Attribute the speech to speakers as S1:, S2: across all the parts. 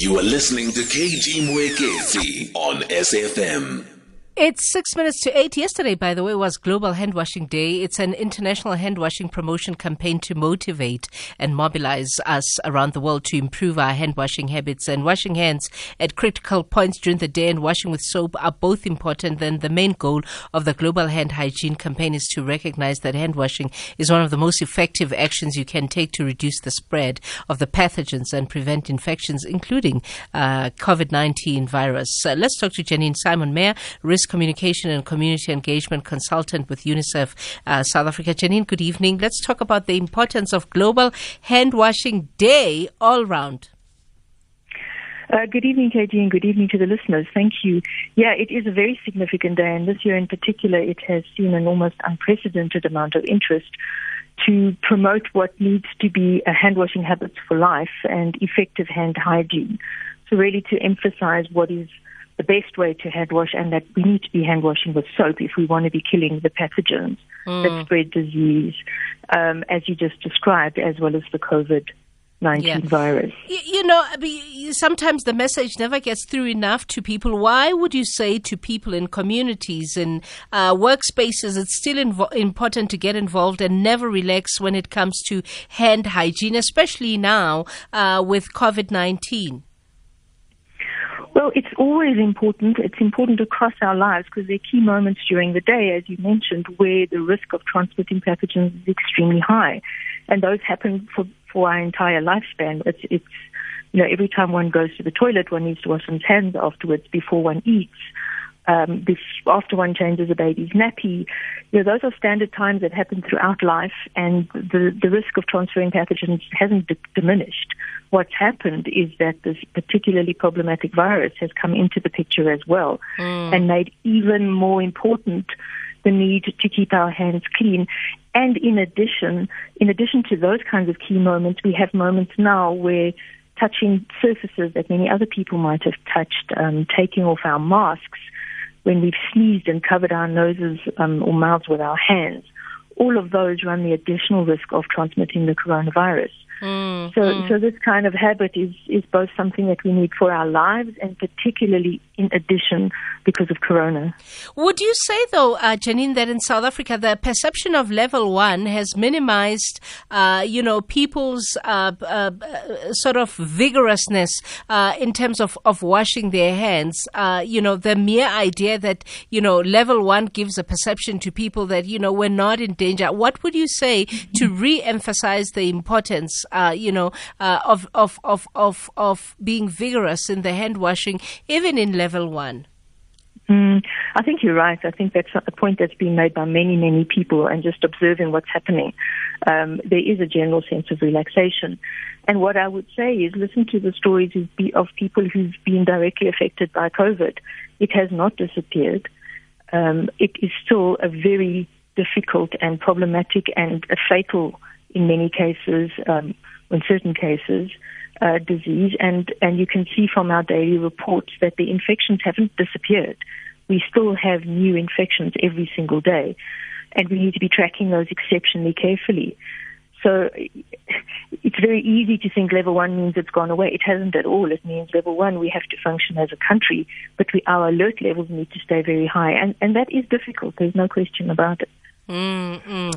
S1: You are listening to KG Mwekezi on SFM.
S2: It's six minutes to eight. Yesterday, by the way, was Global Hand Washing Day. It's an international hand washing promotion campaign to motivate and mobilize us around the world to improve our hand washing habits. And washing hands at critical points during the day and washing with soap are both important. Then the main goal of the Global Hand Hygiene campaign is to recognize that hand washing is one of the most effective actions you can take to reduce the spread of the pathogens and prevent infections, including uh, COVID 19 virus. Uh, let's talk to Janine Simon Meyer, Communication and Community Engagement Consultant with UNICEF uh, South Africa. Janine, good evening. Let's talk about the importance of Global Hand Washing Day all round.
S3: Uh, good evening, KG, and good evening to the listeners. Thank you. Yeah, it is a very significant day, and this year in particular, it has seen an almost unprecedented amount of interest to promote what needs to be a hand washing habits for life and effective hand hygiene. So, really, to emphasize what is the best way to hand wash and that we need to be hand washing with soap if we want to be killing the pathogens mm. that spread disease, um, as you just described, as well as the COVID 19 yeah. virus.
S2: You, you know, sometimes the message never gets through enough to people. Why would you say to people in communities and uh, workspaces it's still invo- important to get involved and never relax when it comes to hand hygiene, especially now uh, with COVID 19?
S3: Well, it's always important. It's important across our lives because there are key moments during the day, as you mentioned, where the risk of transmitting pathogens is extremely high. And those happen for, for our entire lifespan. It's, it's, you know, every time one goes to the toilet, one needs to wash one's hands afterwards before one eats um, after one changes a baby's nappy. You know, those are standard times that happen throughout life, and the, the risk of transferring pathogens hasn't d- diminished. What's happened is that this particularly problematic virus has come into the picture as well mm. and made even more important the need to keep our hands clean. And in addition, in addition to those kinds of key moments, we have moments now where touching surfaces that many other people might have touched, um, taking off our masks, when we've sneezed and covered our noses um, or mouths with our hands, all of those run the additional risk of transmitting the coronavirus. Mm, so, mm. so this kind of habit is, is both something that we need for our lives and particularly in addition because of corona.
S2: Would you say, though, uh, Janine, that in South Africa the perception of level one has minimized, uh, you know, people's uh, uh sort of vigorousness uh, in terms of, of washing their hands? Uh, you know, the mere idea that, you know, level one gives a perception to people that, you know, we're not in danger. What would you say to re emphasize the importance uh, you know, uh, of, of, of, of, of being vigorous in the hand washing, even in level one?
S3: Mm, I think you're right. I think that's a point that's been made by many, many people, and just observing what's happening, um, there is a general sense of relaxation. And what I would say is listen to the stories of people who've been directly affected by COVID. It has not disappeared. Um, it is still a very difficult and problematic and a fatal in many cases, um, in certain cases, uh, disease. And, and you can see from our daily reports that the infections haven't disappeared. We still have new infections every single day. And we need to be tracking those exceptionally carefully. So it's very easy to think level one means it's gone away. It hasn't at all. It means level one, we have to function as a country, but we, our alert levels need to stay very high. And, and that is difficult. There's no question about it.
S2: Mm-hmm.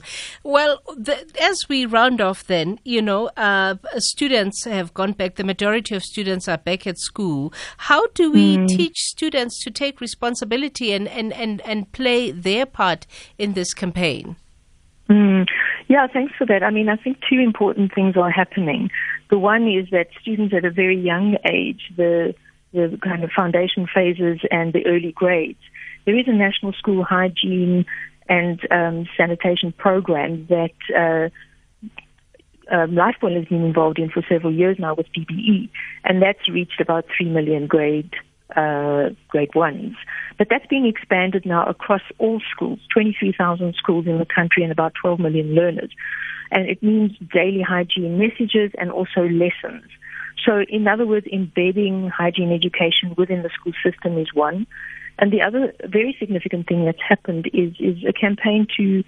S2: Well, the, as we round off, then, you know, uh, students have gone back. The majority of students are back at school. How do we mm. teach students to take responsibility and, and, and, and play their part in this campaign?
S3: Mm. Yeah, thanks for that. I mean, I think two important things are happening. The one is that students at a very young age, the the kind of foundation phases and the early grades, there is a national school hygiene and um, sanitation program that uh, um, Lifebuoy has been involved in for several years now with DBE, and that's reached about 3 million grade uh, grade ones. But that's being expanded now across all schools, 23,000 schools in the country and about 12 million learners. And it means daily hygiene messages and also lessons. So, in other words, embedding hygiene education within the school system is one. And the other very significant thing that's happened is, is a campaign to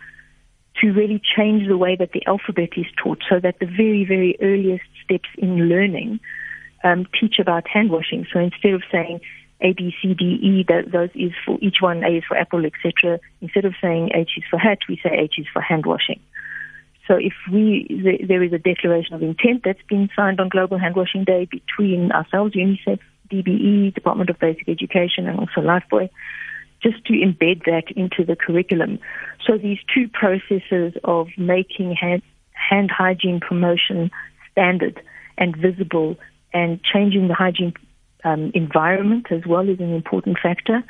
S3: to really change the way that the alphabet is taught so that the very, very earliest steps in learning um, teach about hand washing. So instead of saying A, B, C, D, E, that those is for each one, A is for apple, etc. Instead of saying H is for hat, we say H is for hand washing. So if we, there is a declaration of intent that's been signed on Global Hand Washing Day between ourselves, UNICEF, DBE, Department of Basic Education, and also Lifebuoy, just to embed that into the curriculum. So these two processes of making hand, hand hygiene promotion standard and visible and changing the hygiene um, environment as well is an important factor.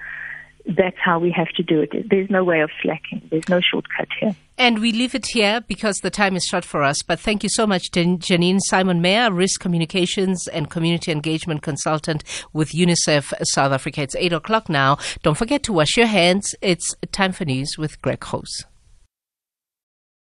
S3: That's how we have to do it. There's no way of slacking. There's no shortcut here.
S2: And we leave it here because the time is short for us. But thank you so much, Janine Simon Meyer, Risk Communications and Community Engagement Consultant with UNICEF South Africa. It's 8 o'clock now. Don't forget to wash your hands. It's time for news with Greg House.